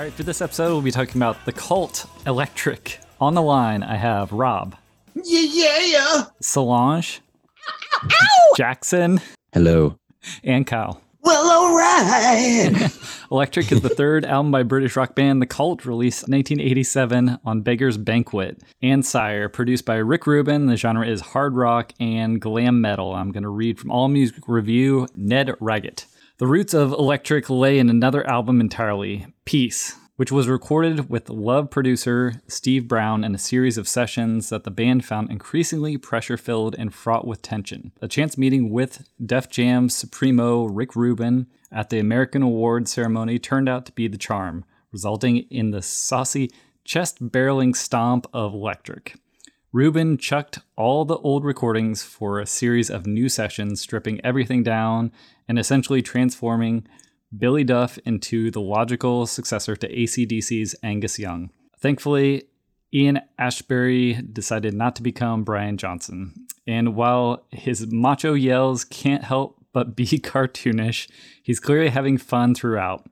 All right, for this episode, we'll be talking about the cult Electric. On the line, I have Rob, Yeah, yeah, yeah. Solange, Jackson, Hello. and Kyle. Well, all right. Electric is the third album by British rock band The Cult, released in 1987 on Beggar's Banquet and Sire, produced by Rick Rubin. The genre is hard rock and glam metal. I'm going to read from All Music Review, Ned Raggett. The roots of Electric lay in another album entirely, Peace, which was recorded with Love producer Steve Brown in a series of sessions that the band found increasingly pressure filled and fraught with tension. A chance meeting with Def Jam's Supremo Rick Rubin at the American Awards ceremony turned out to be the charm, resulting in the saucy, chest barreling stomp of Electric. Rubin chucked all the old recordings for a series of new sessions, stripping everything down and essentially transforming Billy Duff into the logical successor to ACDC's Angus Young. Thankfully, Ian Astbury decided not to become Brian Johnson. And while his macho yells can't help but be cartoonish, he's clearly having fun throughout.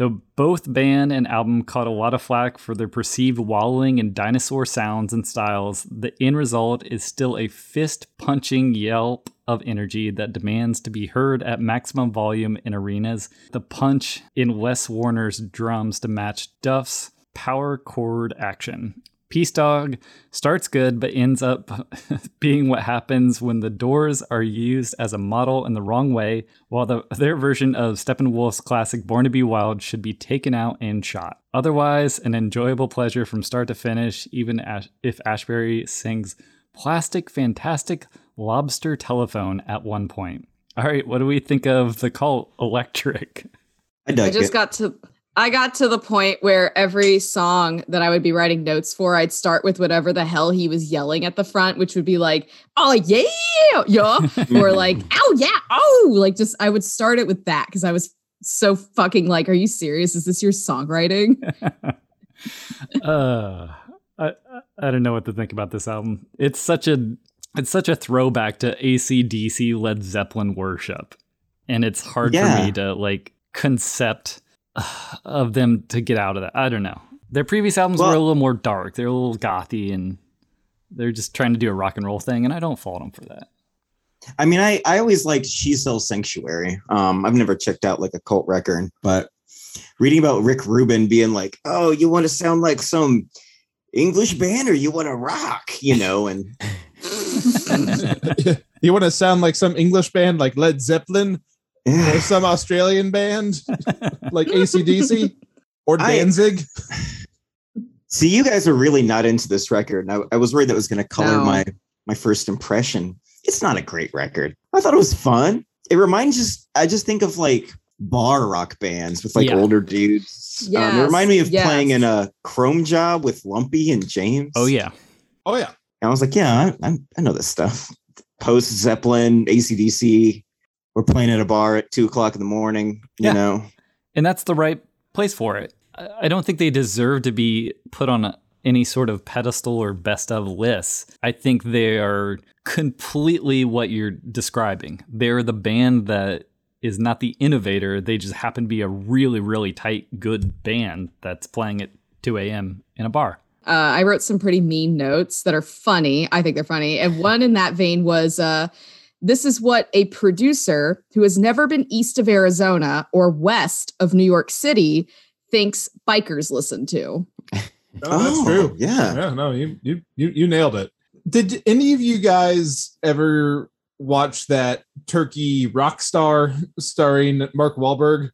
Though both band and album caught a lot of flack for their perceived wallowing in dinosaur sounds and styles, the end result is still a fist punching yelp of energy that demands to be heard at maximum volume in arenas. The punch in Les Warner's drums to match Duff's power chord action. Peace Dog starts good but ends up being what happens when the doors are used as a model in the wrong way, while the, their version of Steppenwolf's classic Born to Be Wild should be taken out and shot. Otherwise, an enjoyable pleasure from start to finish, even Ash- if Astbury sings Plastic Fantastic Lobster Telephone at one point. All right, what do we think of the cult Electric? I I just it. got to I got to the point where every song that I would be writing notes for, I'd start with whatever the hell he was yelling at the front, which would be like, "Oh yeah, yeah," or like, "Oh yeah, oh," like just I would start it with that because I was so fucking like, "Are you serious? Is this your songwriting?" uh, I I- I don't know what to think about this album. It's such a it's such a throwback to ACDC Led Zeppelin worship, and it's hard Yeah. for me to like concept of them to get out of that. I don't know. Their previous albums were a little more dark. They're a little gothy, and they're just trying to do a rock and roll thing, and I don't fault them for that. I mean, I, I always liked She Sells Sanctuary. Um, I've never checked out like a cult record, but reading about Rick Rubin being like, oh, you want to sound like some English band or you want to rock, you know, and you want to sound like some English band like Led Zeppelin or some Australian band like ACDC or I- Danzig? see, you guys are really not into this record. And I, I was worried that was going to color No. my my first impression. It's not a great record. I thought it was fun. It reminds just I just think of like bar rock bands with like Yeah. older dudes. um, it Yes, reminded me of yes. playing in a Chrome job with Lumpy and James. Oh yeah, Oh yeah. And I was like, yeah, I, I, I know this stuff. Post Zeppelin, ACDC. We're playing at a bar at two o'clock in the morning. You Yeah. know, and that's the right place for it. I I don't think they deserve to be put on any sort of pedestal or best of lists. I think they are completely what you're describing. They're the band that is not the innovator. They just happen to be a really, really tight, good band that's playing at 2 a.m. in a bar. Uh, I wrote some pretty mean notes that are funny. I think they're funny. And one in that vein was uh, this is what a producer who has never been east of Arizona or west of New York City thinks bikers listen to. Oh, that's true. Yeah. Yeah, no, you you you you nailed it. Did any of you guys ever watch that Turkey rock star starring Mark Wahlberg?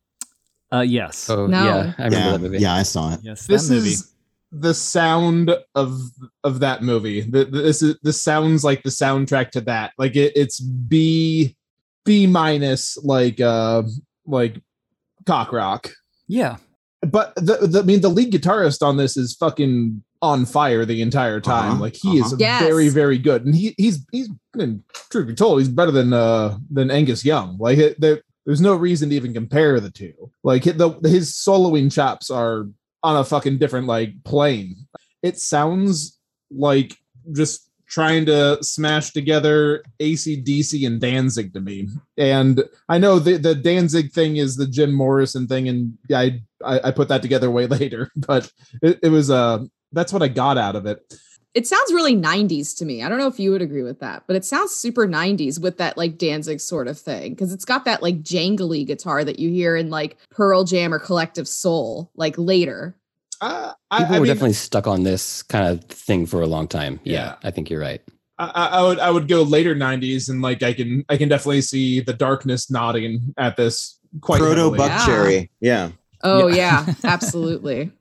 Uh, yes. Oh No. yeah, I remember Yeah. that movie. Yeah, I saw it. Yes, This that movie. is the sound of of that movie. The, the- this is this sounds like the soundtrack to that. Like it, it's B B minus like uh like cock rock. yeah. But the, the I mean the lead guitarist on this is fucking on fire the entire time. Uh-huh, Like he is uh-huh. Yes. very very good, and he he's he's and truth be told, he's better than uh than Angus Young. Like it, there, there's no reason to even compare the two. Like the his soloing chops are on a fucking different like plane. It sounds like just trying to smash together ACDC and Danzig to me. And I know the, the Danzig thing is the Jim Morrison thing, and I I, I put that together way later, but it, it was uh that's what I got out of it. It sounds really 90s to me. I don't know if you would agree with that, but it sounds super 90s with that like Danzig sort of thing because it's got that like jangly guitar that you hear in like Pearl Jam or Collective Soul like later. Uh, I, People I were mean, definitely stuck on this kind of thing for a long time. Yeah, Yeah. I think you're right. I, I I would I would go later '90s, and like I can I can definitely see the darkness nodding at this quite Proto heavily. Buck Yeah. Cherry. Yeah. Oh Yeah. yeah, absolutely.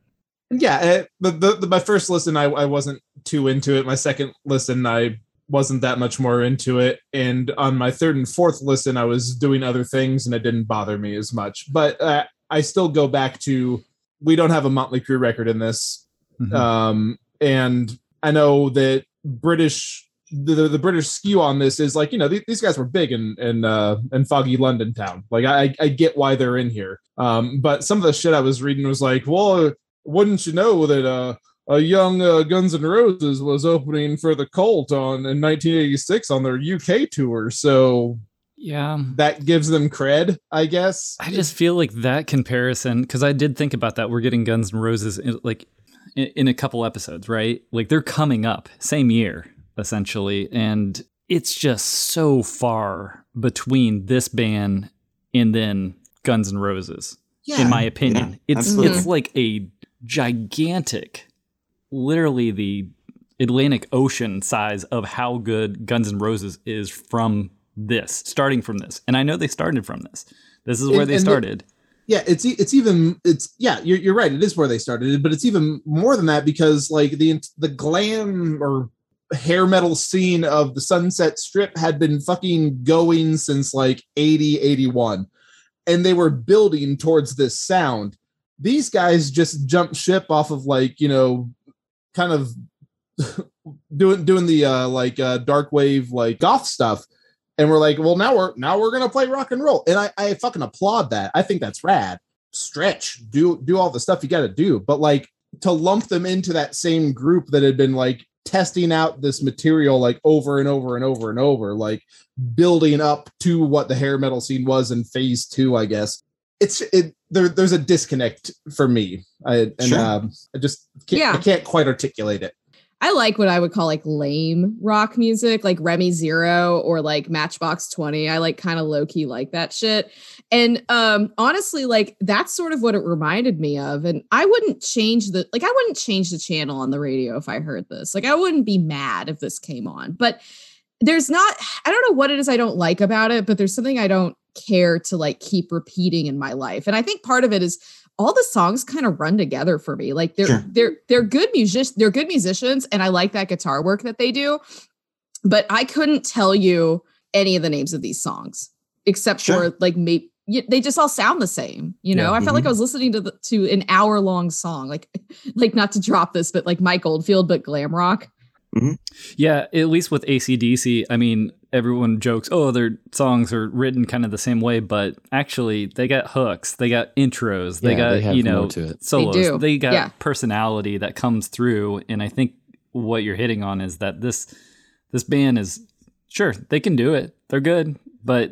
Yeah it, the, the, the my first listen I, I wasn't too into it. My second listen i wasn't that much more into it. And on my third and fourth listen i was doing other things and it didn't bother me as much. But uh, i still go back to we don't have a Motley Crue record in this. Mhm. um and i know that british the, the british skew on this is like you know these, these guys were big in in uh in foggy london town. Like i i get why they're in here. Um but some of the shit i was reading was like well wouldn't you know that uh a young uh, Guns N' Roses was opening for the Cult on in 1986 on their UK tour, so yeah. that gives them cred, I guess. I just feel like that comparison because I did think about that. We're getting Guns N' Roses in, like in, in a couple episodes, right? Like they're coming up same year essentially, and it's just so far between this band and then Guns N' Roses, in my opinion. yeah, it's absolutely. it's like a gigantic, literally the Atlantic Ocean size of how good Guns N' Roses is from this, starting from this. And I know they started from this. This is where And- they and the- started. yeah it's it's even it's yeah you're, you're right it is where they started but it's even more than that because like the the glam or hair metal scene of the sunset strip had been fucking going since like 80 81 and they were building towards this sound these guys just jump ship off of like you know kind of doing doing the uh like uh dark wave like goth stuff and we're like, well, now we're now we're gonna play rock and roll, and I I fucking applaud that. I think that's rad. Stretch, do do all the stuff you got to do, but like to lump them into that same group that had been like testing out this material like over and over and over and over, like building up to what the hair metal scene was in phase two, I guess. It's it there. There's a disconnect for me, I, and Sure. um, I just can't, yeah. I can't quite articulate it. I like what I would call like lame rock music, like Remy Zero or like Matchbox 20. I like kind of low key like that shit. And um honestly, like that's sort of what it reminded me of. And I wouldn't change the like I wouldn't change the channel on the radio if I heard this. Like I wouldn't be mad if this came on. But there's not I don't know what it is I don't like about it, but there's something I don't care to like keep repeating in my life. And I think part of it is all the songs kind of run together for me. Like they're Sure. they're they're good musicians, they're good musicians, and I like that guitar work that they do. But I couldn't tell you any of the names of these songs except Sure. for like maybe they just all sound the same. You know, Yeah. I felt like I mm-hmm. was listening to the, to an hour long song, like like not to drop this, but like Mike Oldfield, but glam rock. Yeah, at least with ACDC, I mean, everyone jokes, oh, their songs are written kind of the same way, but actually, they got hooks, they got intros, they Yeah, got, they you know, to it. solos, do, they got yeah. personality that comes through. And I think what you're hitting on is that this this band is sure they can do it, they're good, but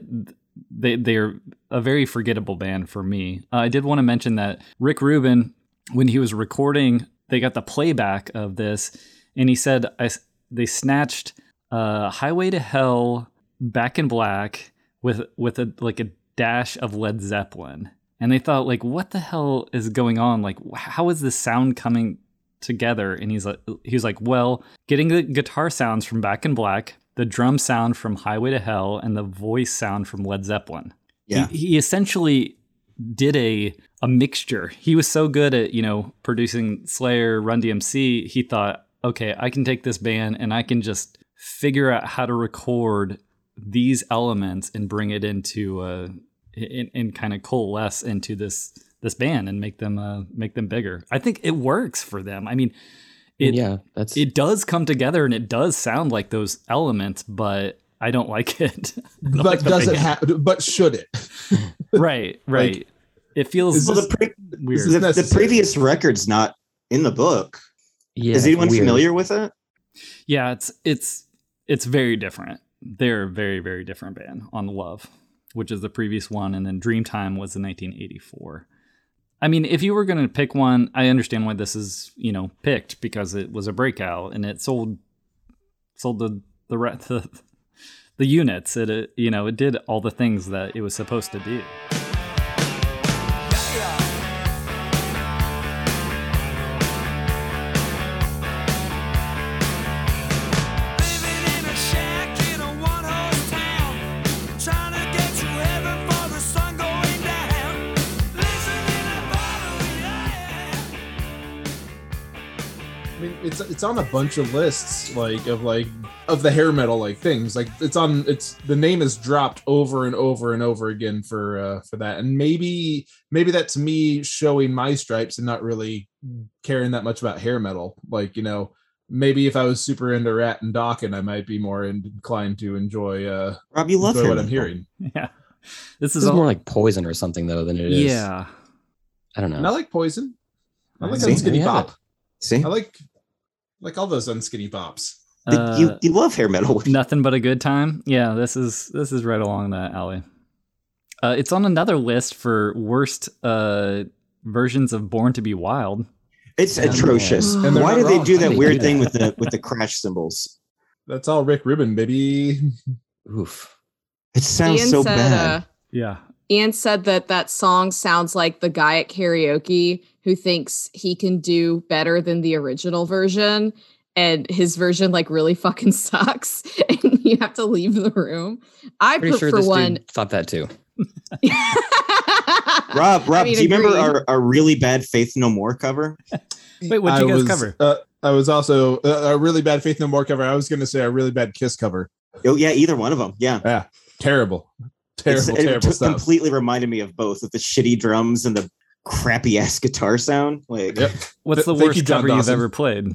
they they're a very forgettable band for me. Uh, I did want to mention that Rick Rubin, when he was recording, they got the playback of this, and he said I, they snatched uh, "Highway to Hell," "Back in Black" with with a like a dash of Led Zeppelin, and they thought like what the hell is going on? Like how is this sound coming together? And he's like he was like well getting the guitar sounds from back in black the drum sound from highway to hell and the voice sound from led zeppelin. Yeah. he, he essentially did a a mixture. He was so good at you know producing slayer run dmc he thought okay i can take this band and i can just figure out how to record these elements and bring it into uh and, and kind of coalesce into this this band and make them uh make them bigger i think it works for them i mean it yeah, that's it does come together and it does sound like those elements but i don't like it don't but like does it have? But should it? right right it feels is Well, the, pre- weird the, the previous record's not in the book. Yeah. Is anyone weird. familiar with it? yeah it's it's it's very different they're a very very different band on love which is the previous one and then dreamtime was in 1984 i mean if you were going to pick one i understand why this is you know picked because it was a breakout and it sold sold the the the, the units it, it you know it did all the things that it was supposed to do it's it's on a bunch of lists like of like of the hair metal like things. Like it's on it's the name is dropped over and over and over again for uh for that. And maybe maybe that's me showing my stripes and not really caring that much about hair metal. Like, you know, maybe if I was super into Ratt and Dokken, I might be more inclined to enjoy uh Rob, you love enjoy what I'm hearing. yeah this This is is all, more like poison or something though than it is. yeah I don't know. And I like Poison. I like See? Unskinny Yeah. Pop. See, I like like all those Unskinny bops. Uh, you you love hair metal. Nothing but a good time. Yeah, this is this is right along that alley. Uh, it's on another list for worst uh, versions of Born to Be Wild. It's Yeah, atrocious. And Why not did they do that weird do thing that? with the with the crash cymbals? That's all Rick Rubin, baby. Oof. It sounds Ian so said, bad. Uh, Yeah, Ian said that that song sounds like the guy at karaoke who thinks he can do better than the original version. And his version like really fucking sucks, and you have to leave the room. I Pretty put sure for this one. dude thought that too. Rob, Rob, I mean, do you remember our, our really bad Faith No More cover? Wait, what'd you I guys was, cover? Uh, I was also uh, a really bad Faith No More cover. I was going to say a really bad Kiss cover. Oh yeah, either one of them. Yeah, yeah, Terrible, terrible, It's- it terrible t- stuff. completely reminded me of both with the shitty drums and the crappy ass guitar sound. Like, Yep. What's the Th- worst you, John cover you've ever played?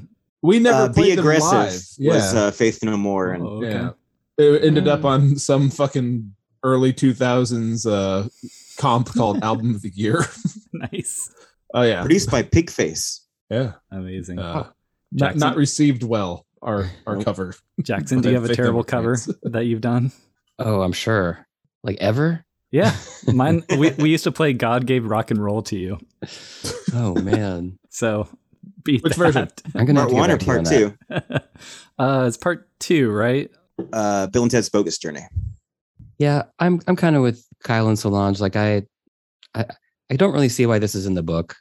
We never uh, played be them aggressive live. Yeah, was uh, Faith No More, and Oh, okay. yeah. It ended up on some fucking early 2000s uh, comp called Album of the Year. nice, Oh yeah, produced by Pigface. yeah. amazing. Uh, not, not received well. Our our Nope. cover. Jackson, do you have a terrible cover that you've done? Oh, I'm sure. Like ever? Yeah, mine. we we used to play "God Gave Rock and Roll to You," Oh man. so beat Which that. version? I'm gonna have Part to one or back to you on part two? uh, it's part two, right? Uh, Bill and Ted's Bogus Journey. Yeah, I'm I'm kind of with Kyle and Solange. Like I, I I don't really see why this is in the book.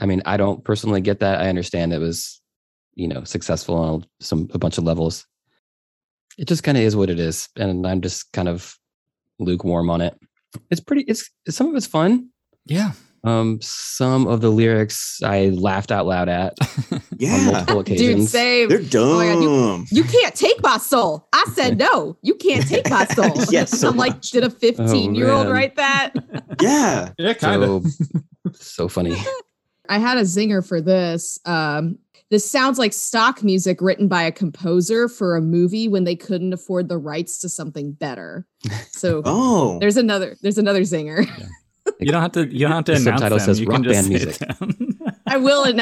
I mean, I don't personally get that. I understand it was, you know, successful on some a bunch of levels. It just kind of is what it is, and I'm just kind of lukewarm on it. It's pretty. It's some of it's fun. Yeah. Um, some of the lyrics I laughed out loud at on Yeah, multiple Dude, occasions. same. they're dumb. Oh God, You can't take my soul. I said no. You can't take my soul. Yes, so I'm like, much. did a 15 year old man. write that? yeah, Yeah, kind of. so, so funny. I had a zinger for this. Um, this sounds like stock music written by a composer for a movie when they couldn't afford the rights to something better. So Oh, there's another there's another zinger. You don't have to. You don't have to The announce subtitle them. says you rock can just band music. them. I will and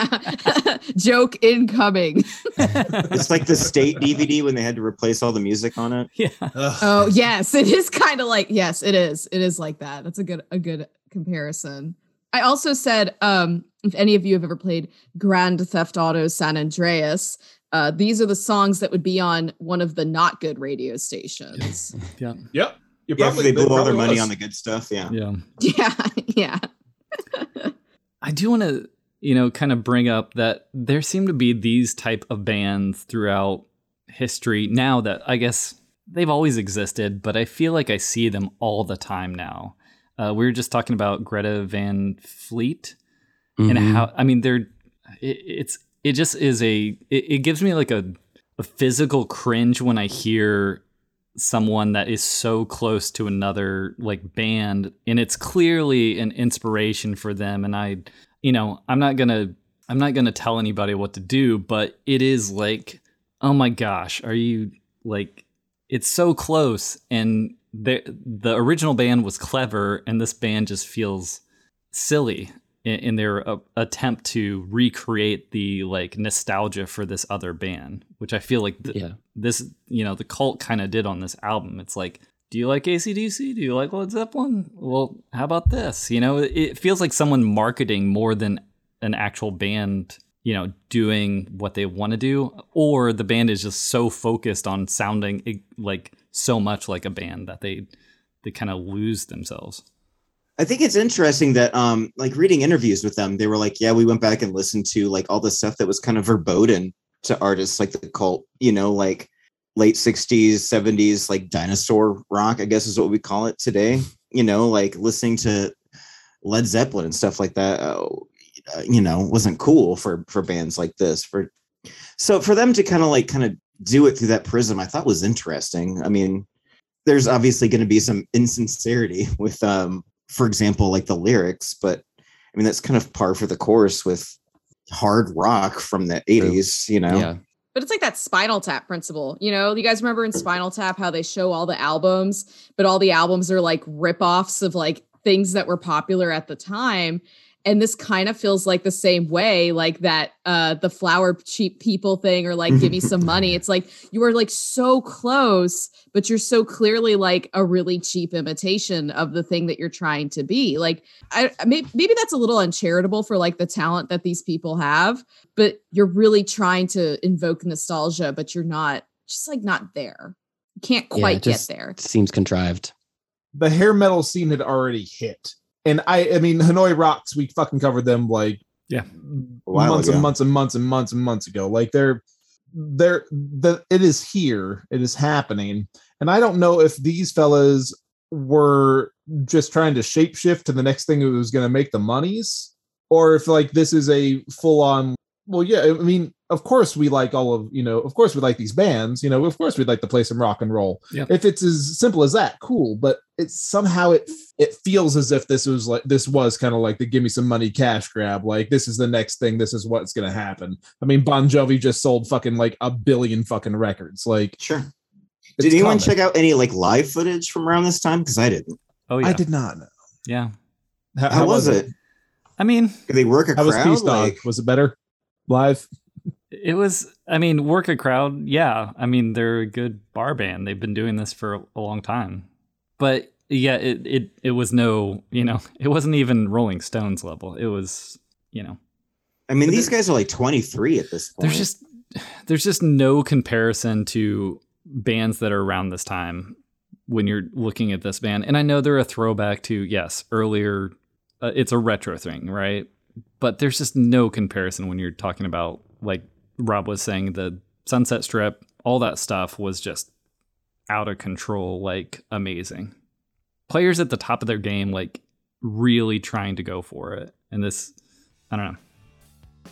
joke incoming. it's like the state DVD when they had to replace all the music on it. yeah. Ugh. Oh yes, it is kind of like yes, it is. It is like that. That's a good a good comparison. I also said, um, if any of you have ever played Grand Theft Auto San Andreas, uh, these are the songs that would be on one of the not good radio stations. Yeah. Yep. You Yeah, after they blew all their money was. on the good stuff. Yeah. Yeah. yeah, yeah. I do want to, you know, kind of bring up that there seem to be these type of bands throughout history now that I guess they've always existed, but I feel like I see them all the time now. Uh, we were just talking about Greta Van Fleet and Mhm. how I mean they're it, it's it just is a it, it gives me like a, a physical cringe when I hear someone that is so close to another like band and it's clearly an inspiration for them and I you know I'm not gonna I'm not gonna tell anybody what to do but it is like oh my gosh are you like it's so close and the the original band was clever and this band just feels silly in, in their uh, attempt to recreate the like nostalgia for this other band which i feel like th- Yeah. this you know the cult kind of did on this album. It's like do you like acdc do you like led zeppelin? Well how about this? You know it, feels like someone marketing more than an actual band you know doing what they want to do or the band is just so focused on sounding like so much like a band that they they kind of lose themselves I think it's interesting that um like reading interviews with them, they were like, yeah, we went back and listened to like all the stuff that was kind of verboten to artists like the cult, you know, like late 60s, 70s, like dinosaur rock, I guess is what we call it today. You know, like listening to Led Zeppelin and stuff like that, uh, you know, wasn't cool for for bands like this. For so for them to kind of like kind of do it through that prism, I thought was interesting. I mean, there's obviously going to be some insincerity with um for example like the lyrics but i mean that's kind of par for the course with hard rock from the 80s you know Yeah. But it's like that Spinal Tap principle. You know, you guys remember in Spinal Tap how they show all the albums, but all the albums are like ripoffs of like things that were popular at the time. And this kind of feels like the same way, like that uh the flower cheap people thing or like give me some money. It's like you are like so close, but you're so clearly like a really cheap imitation of the thing that you're trying to be. Like I maybe, maybe that's a little uncharitable for like the talent that these people have but you're really trying to invoke nostalgia, but you're not just like not there. You can't Yeah, quite it just get there. Seems contrived. the hair metal scene had already hit. And I I mean Hanoi Rocks, we fucking covered them like Yeah. A months ago. and months and months and months and months ago. Like they're they're the it is here, it is happening. And I don't know if these fellas were just trying to shapeshift to the next thing that was gonna make the monies, or if like this is a full on well, yeah, I mean, of course we like all of you know, of course we like these bands, you know, of course we'd like to play some rock and roll. Yeah. If it's as simple as that, cool. But it's somehow it it feels as if this was like this was kind of like the give me some money cash grab. Like this is the next thing. This is what's gonna happen. I mean, Bon Jovi just sold fucking like a billion fucking records. Like, sure did anyone coming. check out any like live footage from around this time because i didn't oh yeah I did not know. yeah how, was it i mean did they work a How was crowd Peace Dog? like Was it better live? It was, I mean, work a crowd. Yeah. I mean, they're a good bar band. They've been doing this for a, long time. But yeah, it, it, it was no, you know, it wasn't even Rolling Stones level. It was, you know, i mean these guys are like 23 at this point there's just, there's just no comparison to bands that are around this time when you're looking at this band. And I know they're a throwback to, yes, earlier, uh, it's a retro thing, right? But there's just no comparison when you're talking about, like Rob was saying, the Sunset Strip, all that stuff was just out of control, like amazing. Players at the top of their game, like really trying to go for it. And this, I don't know.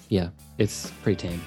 Yeah, it's pretty tame.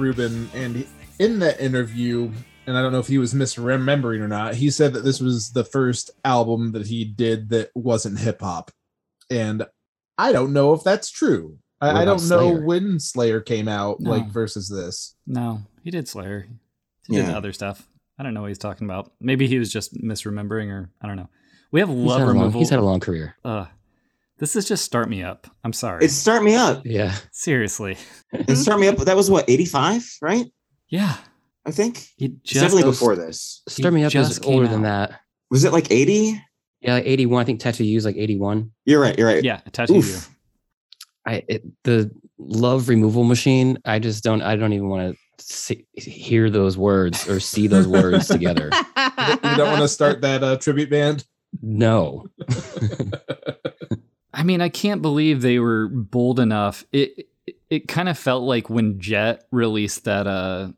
Rubin, and in that interview, and I don't know if he was misremembering or not, he said that this was the first album that he did that wasn't hip hop, and I don't know if that's true. I, I don't know when Slayer came out, No. like versus this. No, he did Slayer. He did other stuff. I don't know what he's talking about. Maybe he was just misremembering, or I don't know. We have He's love had, a long, removal. he's had a long career. uh, This is just start me up. I'm sorry. It's Start Me Up. Yeah. Seriously. It's Start Me Up. That was what, 85, right? Yeah. I think. It It's just definitely goes- before this. Start Me Up is just came older than that. Was it like 80? Yeah, like 81. I think Tattoo You's like 81. You're right. You're right. Yeah, tattoo you. Oof. I it, the love removal machine. I just don't. I don't even want to hear those words or see those words together. You don't want to start that uh, tribute band? No. I mean, I can't believe they were bold enough. It it, it kind of felt like when Jet released that uh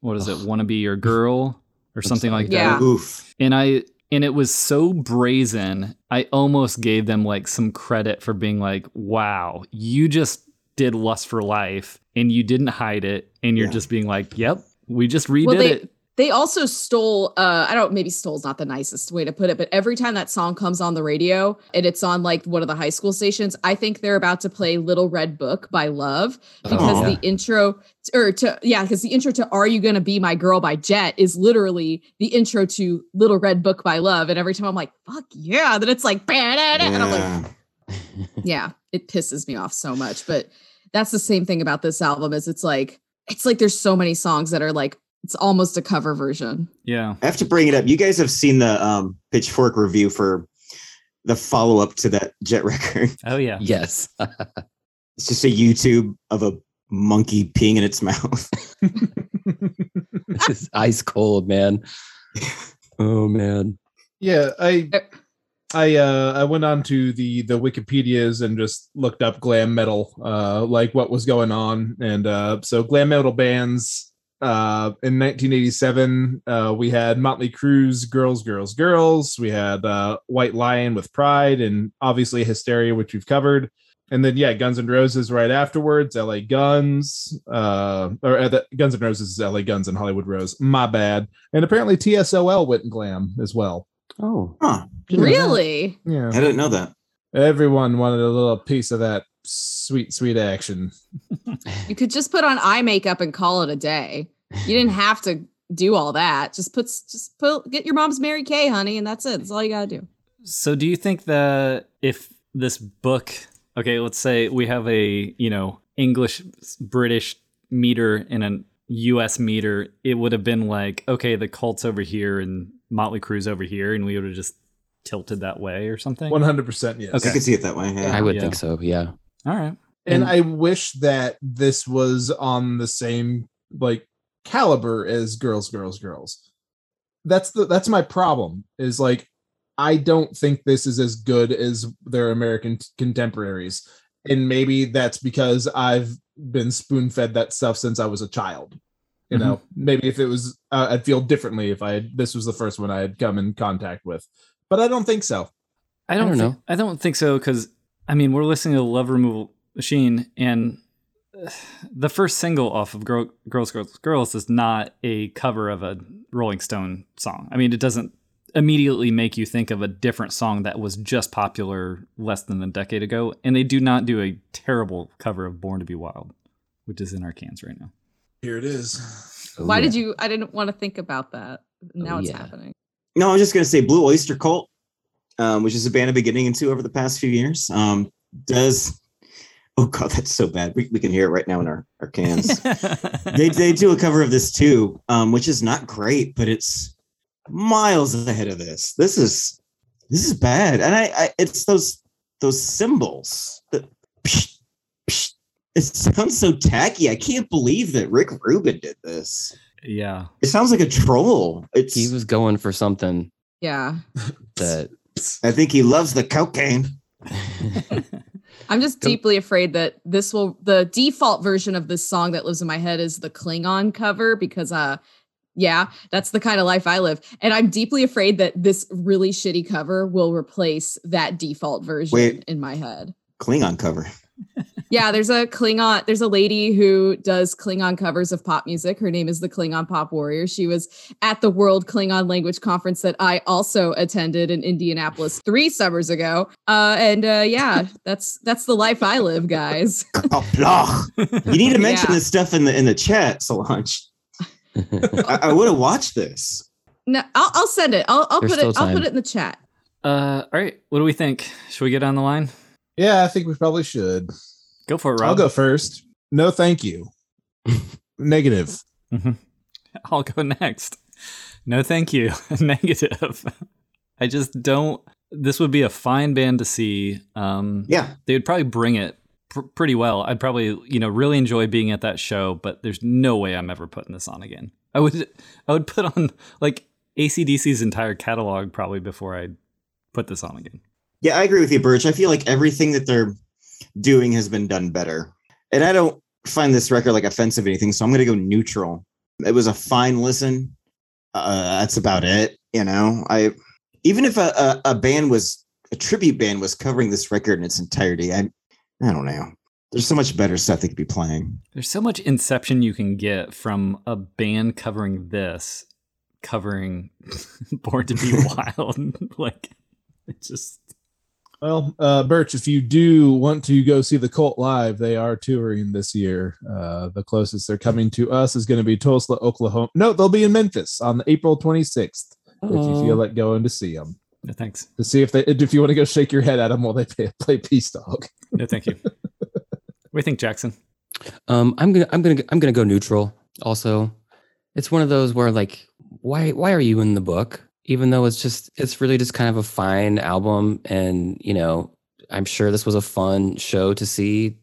what is it, Wanna Be Your Girl or something sorry. like Yeah. that. Oof. And I and it was so brazen. I almost gave them like some credit for being like, "Wow, you just did Lust for Life and you didn't hide it and you're Yeah. just being like, "Yep, we just redid Well, they- it." They also stole, uh, I don't maybe stole's not the nicest way to put it, but every time that song comes on the radio and it's on like one of the high school stations, I think they're about to play Little Red Book by Love because Oh, the intro or to yeah, because the intro to Are You Gonna Be My Girl by Jet is literally the intro to Little Red Book by Love. And every time I'm like, fuck yeah, then it's like, "Ba-da-da," and I'm like, Yeah. yeah, it pisses me off so much. But that's the same thing about this album is it's like it's like there's so many songs that are like it's almost a cover version. Yeah. I have to bring it up. You guys have seen the um, Pitchfork review for the follow up to that Jet record. Oh yeah. yes. It's just a YouTube of a monkey peeing in its mouth. it's ice cold, man. Oh man. Yeah, I Uh, I uh I went on to the the Wikipedias and just looked up glam metal, uh like what was going on. And uh so glam metal bands uh in 1987 uh we had Motley Crue's Girls Girls Girls, we had uh White Lion with Pride and obviously Hysteria which we've covered. And then yeah, Guns N' Roses right afterwards, LA Guns, uh or uh, the, Guns N' Roses is LA Guns and Hollywood Rose. My bad. And apparently TSOL went glam as well. Oh. Huh. didn't know that. Really? Yeah. I didn't know that. Everyone wanted a little piece of that sweet, sweet action. You could just put on eye makeup and call it a day. You didn't have to do all that. Just put just put get your mom's Mary Kay, honey, and that's it. That's all you gotta do. So do you think that if this book, okay, let's say we have a, you know, English British meter and a US meter, it would have been like, okay, the cult's over here and Motley Crue's over here and we would have just tilted that way or something? 100% yes. Okay. I could see it that way. Yeah. I would Yeah. think so. Yeah. All right. And And- I wish that this was on the same like caliber as Girls, Girls, Girls. That's the that's my problem. Is like I don't think this is as good as their American t- contemporaries. And maybe that's because I've been spoon fed that stuff since I was a child. You know, maybe if it was, uh, I'd feel differently if I had, this was the first one I had come in contact with. But I don't think so. I don't, don't thi- know. I don't think so because I mean we're listening to Love Removal Machine and uh, the first single off of Girl, Girls Girls Girls is not a cover of a Rolling Stone song. I mean it doesn't immediately make you think of a different song that was just popular less than a decade ago and they do not do a terrible cover of Born to Be Wild which is in our cans right now. Here it is. Oh, Why yeah. did you I didn't want to think about that. Now Oh, it's yeah. happening. No, I was just gonna say Blue Oyster Cult, um, which is a band I've been getting into over the past few years. Um, does oh god, that's so bad. We, we can hear it right now in our, our cans. they they do a cover of this too, um, which is not great, but it's miles ahead of this. This is this is bad, and I, I it's those those cymbals. that psh, psh. it sounds so tacky. I can't believe that Rick Rubin did this. yeah. It sounds like a troll. It's He was going for something Yeah. that I think he loves the cocaine. I'm just deeply afraid that this will the default version of this song that lives in my head is the Klingon cover because uh yeah, that's the kind of life I live. And I'm deeply afraid that this really shitty cover will replace that default version Wait. in my head. Klingon cover. Yeah, there's a Klingon, there's a lady who does Klingon covers of pop music. Her name is the Klingon Pop Warrior. She was at the World Klingon Language Conference that I also attended in Indianapolis three summers ago. Uh, and uh, yeah, that's that's the life I live, guys. Qapla'. You need to mention Yeah. this stuff in the in the chat, Solange. I, I would have watched this. No, I'll, I'll send it. I'll, I'll put it. still I'll put it in the chat. Uh all right, what do we think? Should we get on the line? Yeah, I think we probably should. Go for it, Rob. I'll go first. No, thank you. Negative. I'll go next. No, thank you. Negative. I just don't. This would be a fine band to see. Um, Yeah. they would probably bring it pr- pretty well. I'd probably, you know, really enjoy being at that show. But there's no way I'm ever putting this on again. I would, I would put on like ACDC's entire catalog probably before I put this on again. Yeah, I agree with you, Birch. I feel like everything that they're doing has been done better. And I don't find this record like offensive or anything, so I'm going to go neutral. It was a fine listen. Uh, that's about it. You know, I even if a, a, a band was a tribute band was covering this record in its entirety, I I don't know. There's so much better stuff they could be playing. There's so much inception you can get from a band covering this, covering Born to Be Wild. like, it just. Well, uh, Birch, if you do want to go see the Cult live, they are touring this year. Uh, the closest they're coming to us is going to be Tulsa, Oklahoma. No, they'll be in Memphis on April 26th. If you feel like going to see them, No, thanks. to see if they, if you want to go shake your head at them while they play, play Peace Dog. No, thank you. what do you think, Jackson? Um, I'm gonna I'm gonna I'm gonna go neutral. Also, it's one of those where like, why why are you in the book? Even though it's just it's really just kind of a fine album, and you know, I'm sure this was a fun show to see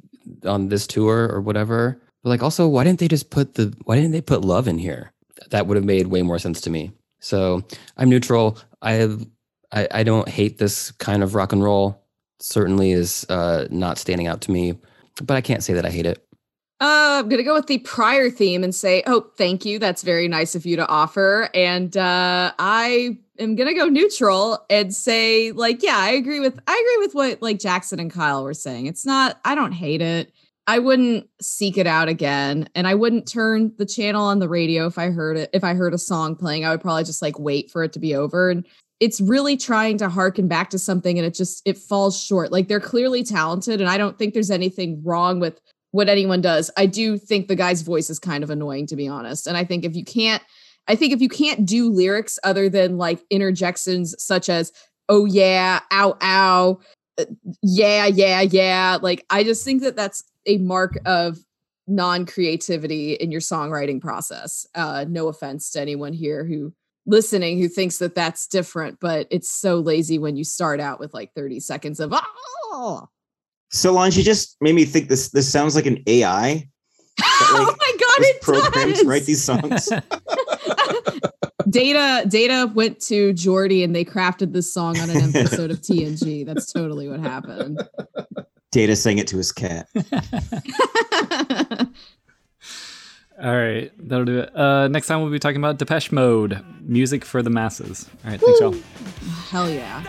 on this tour or whatever. But like, also, why didn't they just put the why didn't they put love in here? That would have made way more sense to me. So I'm neutral. I I, I don't hate this kind of rock and roll. Certainly is uh, not standing out to me, but I can't say that I hate it. Uh, I'm gonna go with the prior theme and say, "Oh, thank you. That's very nice of you to offer." And uh, I am gonna go neutral and say, like, yeah, I agree with I agree with what like Jackson and Kyle were saying. It's not. I don't hate it. I wouldn't seek it out again, and I wouldn't turn the channel on the radio if I heard it. If I heard a song playing, I would probably just like wait for it to be over. And it's really trying to harken back to something, and it just it falls short. Like they're clearly talented, and I don't think there's anything wrong with what anyone does. I do think the guy's voice is kind of annoying, to be honest. And I think if you can't, I think if you can't do lyrics other than like interjections such as "oh yeah," "ow ow," uh, "yeah yeah yeah," like I just think that that's a mark of non-creativity in your songwriting process. Uh, no offense to anyone here who listening who thinks that that's different, but it's so lazy when you start out with like 30 seconds of oh. Solange, you just made me think this this sounds like an AI. oh my god, it programmed does. write these songs. Data Data went to Geordi and they crafted this song on an episode of TNG. That's totally what happened. Data sang it to his cat. All right, that'll do it. Uh, next time we'll be talking about Depeche Mode, music for the masses. All right, thanks, y'all. Hell yeah.